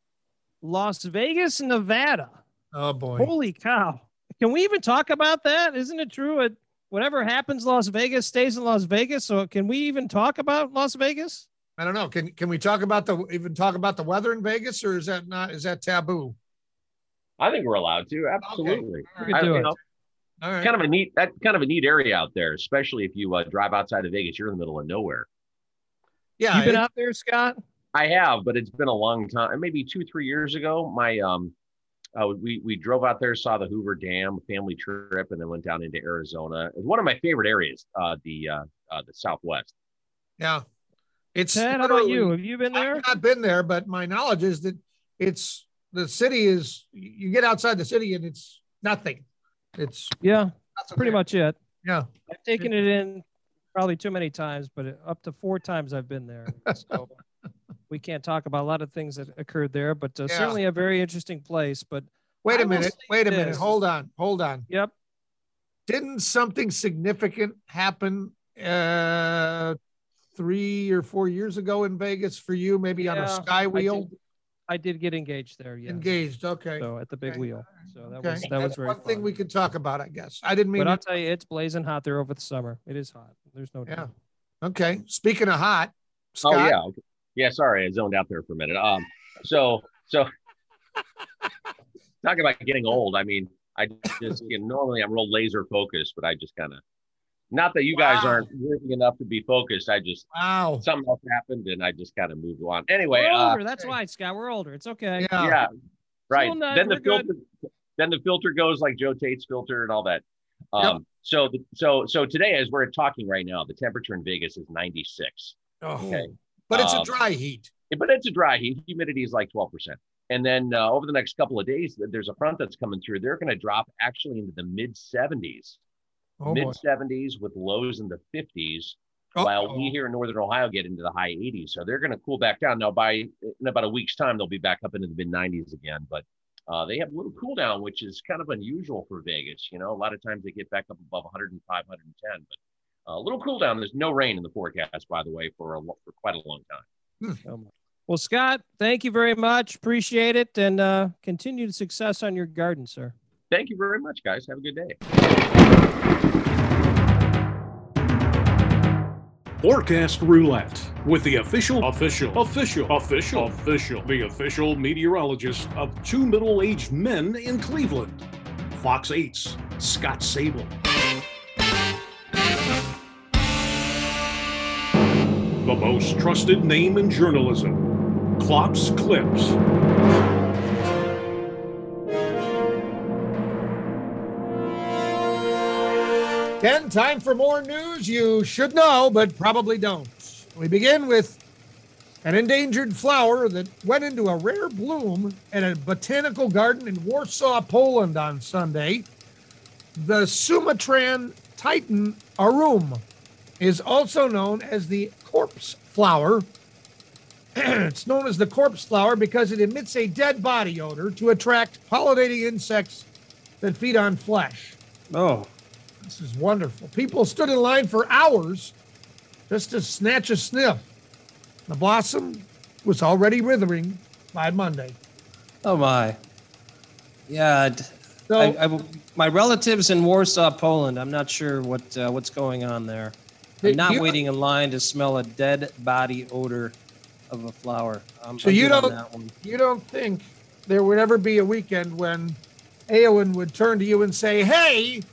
Las Vegas, Nevada. Oh boy. Holy cow. Can we even talk about that? Isn't it true? It, whatever happens, Las Vegas stays in Las Vegas. So can we even talk about Las Vegas? I don't know. Can can we talk about the even talk about the weather in Vegas or is that not is that taboo? I think we're allowed to. Absolutely. All We I- do you it. know, All right. kind of a neat that kind of a neat area out there, especially if you uh, drive outside of Vegas. You're in the middle of nowhere. yeah. you've been it- out there, Scott? I have, but it's been a long time. Maybe two, three years ago, my um, uh, we we drove out there, saw the Hoover Dam, family trip, and then went down into Arizona. It's one of my favorite areas, uh, the uh, uh, the Southwest. yeah. It's Ted, how about you? Have you been there? I've not been there, but my knowledge is that it's the city is you get outside the city and it's nothing. It's Yeah, nothing pretty there. much it. Yeah. I've taken it in probably too many times, but up to four times I've been there. So we can't talk about a lot of things that occurred there, but uh, Yeah. certainly a very interesting place. But Wait a minute. Wait a minute. Hold on. Hold on. yep, Didn't something significant happen uh three or four years ago in Vegas for you? Maybe on a Yeah, sky wheel? Did, I did get engaged there. Yeah, Engaged. Okay. So at the big Okay. wheel. So that okay. was that That's was very one thing we could talk about, I guess. I didn't mean But I'll tell you, it's blazing hot there over the summer. It is hot. There's no Yeah. doubt. Okay. Speaking of hot, Scott, Oh yeah, yeah. Sorry, I zoned out there for a minute. Um, so so talking about getting old. I mean, I just you know, normally I'm real laser focused, but I just kind of not that you guys aren't working enough to be focused. I just wow. something else happened and I just kind of moved on. Anyway, We're uh, older. That's why, Scott. We're older. It's okay. Yeah. yeah, right. Still not- then the we're good. filter, then the filter goes like Joe Tait's filter and all that. Um, so the, so so today, as we're talking right now, the temperature in Vegas is 96. Oh, Okay. But it's a Um, dry heat. but it's a dry heat. Humidity is like 12%. And then uh, over the next couple of days, there's a front that's coming through. They're going to drop actually into the mid 70s, Oh, mid 70s with lows in the 50s, while we here in Northern Ohio get into the high 80s. So they're going to cool back down. Now, by in about a week's time, they'll be back up into the mid 90s again. But uh, they have a little cool down, which is kind of unusual for Vegas. You know, a lot of times they get back up above 105, 110, but uh, a little cool down. There's no rain in the forecast, by the way, for a, for quite a long time. Well, Scott, thank you very much. Appreciate it, and uh, continued success on your garden, sir. Thank you very much, guys. Have a good day. Forecast Roulette with the official, official, official, official, official, the official meteorologist of two middle aged men in Cleveland. Fox 8's Scott Sabol. The most trusted name in journalism, Klopp's Clips. Ken, time for more news you should know, but probably don't. We begin with an endangered flower that went into a rare bloom at a botanical garden in Warsaw, Poland on Sunday. The Sumatran Titan arum is also known as the corpse flower. it's known as the corpse flower because it emits a dead body odor to attract pollinating insects that feed on flesh. Oh, This is wonderful. People stood in line for hours just to snatch a sniff. The blossom was already withering by Monday. oh my. Yeah, So, I, I, my relatives in Warsaw, Poland. I'm not sure what uh, what's going on there. I'm not waiting in line to smell a dead body odor of a flower. I'm, So I'm you don't- you don't think there would ever be a weekend when Eowyn would turn to you and say, Hey,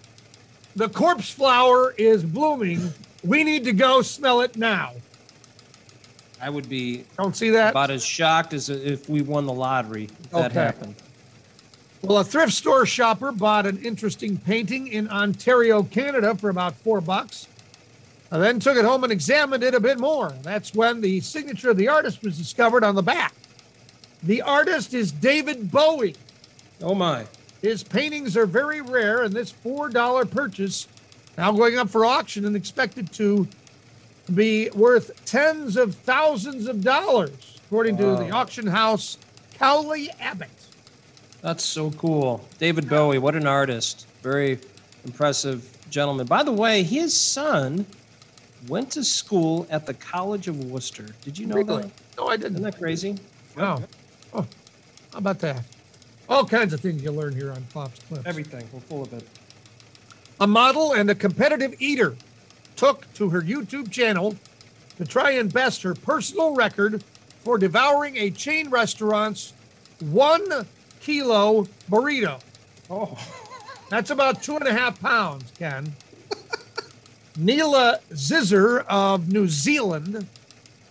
the corpse flower is blooming. We need to go smell it now. I would be Don't see that? about as shocked as if we won the lottery if that happened. Well, a thrift store shopper bought an interesting painting in Ontario, Canada for about four bucks. And then took it home and examined it a bit more. That's when the signature of the artist was discovered on the back. The artist is David Bowie. Oh my. His paintings are very rare, and this $4 purchase now going up for auction and expected to be worth tens of thousands of dollars, according to the auction house Cowley Abbott. That's so cool. David Bowie, what an artist. Very impressive gentleman. By the way, his son went to school at the College of Wooster. Did you know Really? that? No, I didn't. Isn't that crazy? Wow. Oh, how about that? All kinds of things you learn here on Klopp's Clips. Everything. We're full of it. A model and a competitive eater took to her YouTube channel to try and best her personal record for devouring a chain restaurant's one kilo burrito. Oh. That's about two and a half pounds, Ken. Nela Zisser of New Zealand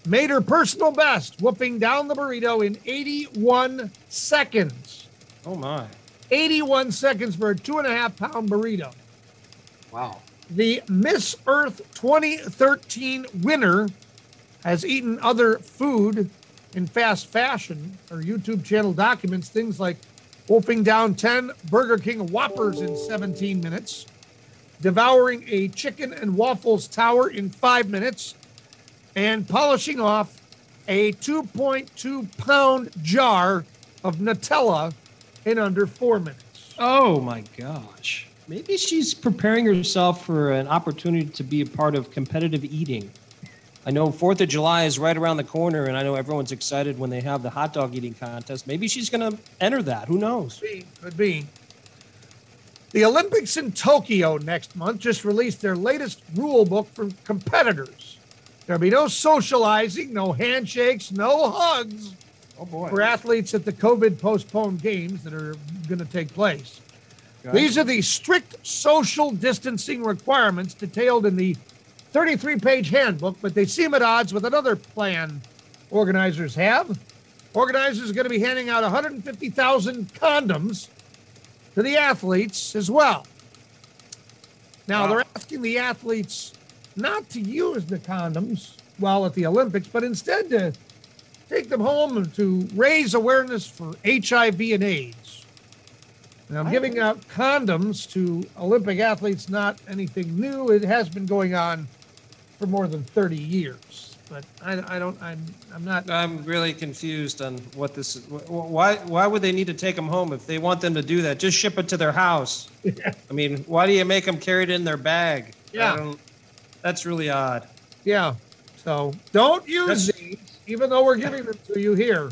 made her personal best, whooping down the burrito in 81 seconds. Oh my. 81 seconds for a two and a half pound burrito. Wow. The Miss Earth 2013 winner has eaten other food in fast fashion. Her YouTube channel documents things like wolfing down 10 Burger King Whoppers in 17 minutes, devouring a chicken and waffles tower in five minutes, and polishing off a 2.2 pound jar of Nutella in under four minutes. Oh my gosh. Maybe she's preparing herself for an opportunity to be a part of competitive eating. I know Fourth of July is right around the corner, and I know everyone's excited when they have the hot dog eating contest. Maybe she's going to enter that. Who knows? be, could be. The Olympics in Tokyo next month just released their latest rule book for competitors. There'll be no socializing, no handshakes, no hugs Oh boy. for athletes at the COVID postponed games that are going to take place. These are the strict social distancing requirements detailed in the 33 page handbook, but they seem at odds with another plan organizers have. Organizers are going to be handing out 150,000 condoms to the athletes as well. Now, Wow. they're asking the athletes not to use the condoms while at the Olympics, but instead to take them home to raise awareness for HIV and AIDS. Now, I'm giving out condoms to Olympic athletes not anything new. It has been going on for more than 30 years. But I, I don't. I'm. I'm not. I'm really confused on what this is. Why, why would they need to take them home if they want them to do that? Just ship it to their house. Yeah. I mean, why do you make them carry it in their bag? I Yeah. don't- That's really odd. Yeah. So don't use That's- these, even though we're giving them to you here.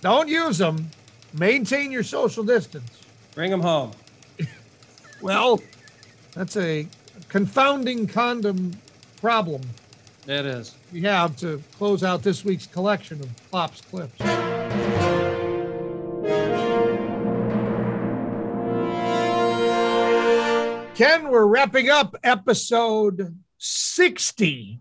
Don't use them. Maintain your social distance. Bring them home. Well, that's a confounding condom problem It is. we have to close out this week's collection of Klopp's clips. Ken, we're wrapping up episode 60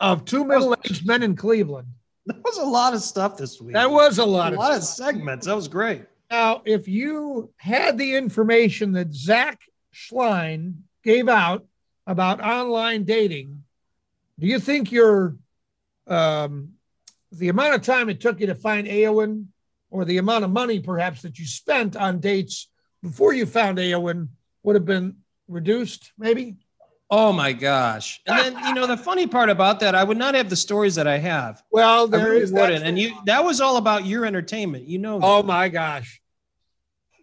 of Two Middle Aged Men in Cleveland. That was a lot of stuff this week. That was a lot a of lot of segments. That was great. Now, if you had the information that Zach Schleien gave out about online dating, do you think your um, the amount of time it took you to find Aowen, or the amount of money perhaps that you spent on dates before you found Aowen, would have been reduced? Maybe. Oh my gosh. And then, you know, the funny part about that, I would not have the stories that I have. Well, I there really is wouldn't. And you that was all about your entertainment. You know that. Oh my gosh.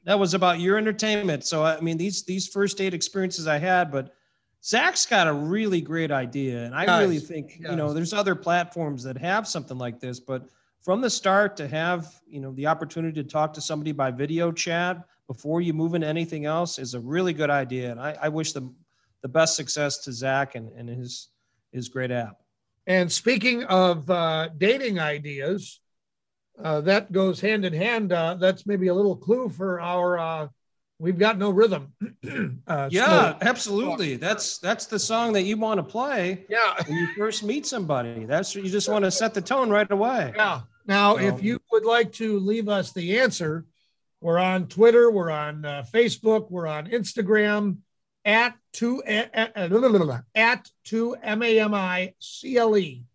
that was about your entertainment. So I mean, these these first date experiences I had, but Zach's got a really great idea, and I really think you know there's other platforms that have something like this, but from the start to have you know the opportunity to talk to somebody by video chat before you move into anything else is a really good idea, and I, I wish the the best success to Zach and, and his his great app. And speaking of uh, dating ideas, uh, that goes hand in hand. Uh, that's maybe a little clue for our uh, "We've Got No Rhythm." uh, Yeah, absolutely. That's that's the song that you want to play yeah, when you first meet somebody. That's you just want to set the tone right away. yeah. Now, So- if you would like to leave us the answer, we're on Twitter, we're on uh, Facebook, we're on Instagram at two at, two M A M I C L E,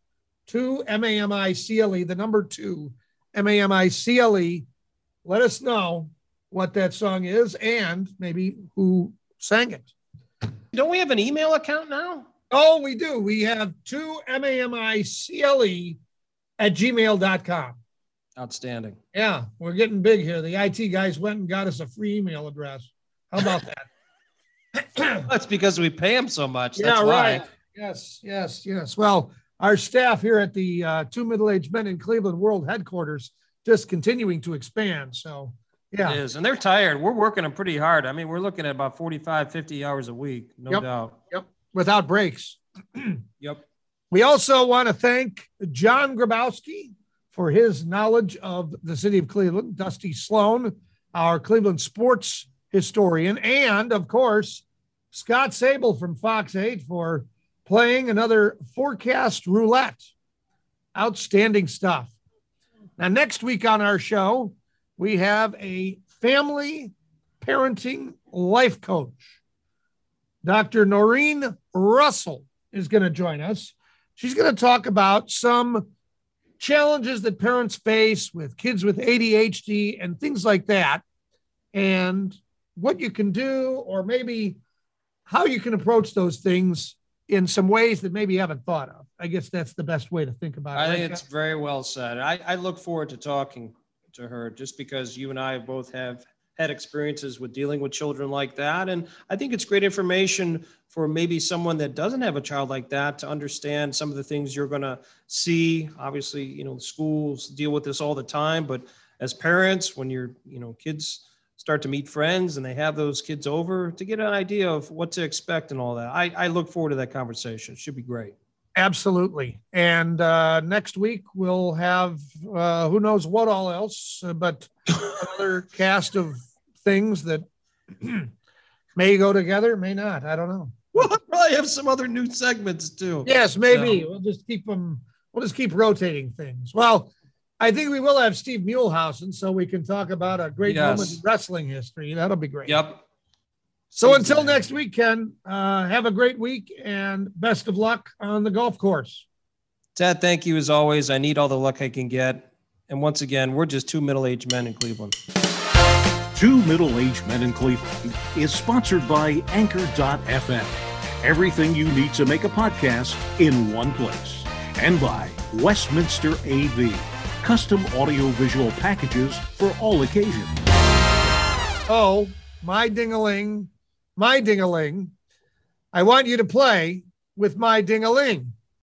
two M A M I C L E, the number two M A M I C L E. Let us know what that song is and maybe who sang it. Don't we have an email account now? Oh, we do. We have two M A M I C L E at gmail.com. Outstanding. Yeah, we're getting big here. The IT guys went and got us a free email address. How about that? That's because we pay them so much. yeah, That's why. right. Yes, yes, yes. Well, our staff here at the uh, Two Middle Aged Men in Cleveland World Headquarters just continuing to expand. So, yeah, is. And they're tired. We're working them pretty hard. I mean, we're looking at about 45, 50 hours a week, no Yep. doubt. yep, without breaks. Yep. We also want to thank John Grabowski for his knowledge of the city of Cleveland, Dusty Sloan, our Cleveland sports historian, and of course, Scott Sabol from Fox 8 for playing another forecast roulette. Outstanding stuff. Now, next week on our show, we have a family parenting life coach. Dr. Noreen Russell is going to join us. She's going to talk about some challenges that parents face with kids with ADHD and things like that, and what you can do, or maybe how you can approach those things in some ways that maybe you haven't thought of. I guess that's the best way to think about it. I think it's very well said. I, I look forward to talking to her just because you and I both have had experiences with dealing with children like that. And I think it's great information for maybe someone that doesn't have a child like that to understand some of the things you're going to see. Obviously, you know, schools deal with this all the time, but as parents, when your, you know, kids start to meet friends and they have those kids over to get an idea of what to expect and all that. I, I look forward to that conversation. It should be great. Absolutely. And uh, next week we'll have uh, who knows what all else, uh, but another cast of things that may go together, may not. I don't know. We'll probably have some other new segments too. Yes, maybe So- we'll just keep them. We'll just keep rotating things. Well, I think we will have Steve Muehlhausen, so we can talk about a great Yes. moment in wrestling history. That'll be great. Yep. So until next week, Ken, uh, have a great week and best of luck on the golf course. Ted, thank you as always. I need all the luck I can get. And once again, we're just two middle aged men in Cleveland. Two Middle Aged Men in Cleveland is sponsored by Anchor.fm. Everything you need to make a podcast in one place. And by Westminster AV, custom audiovisual packages for all occasions. Oh, my dingaling, my dingaling. I want you to play with my dingaling.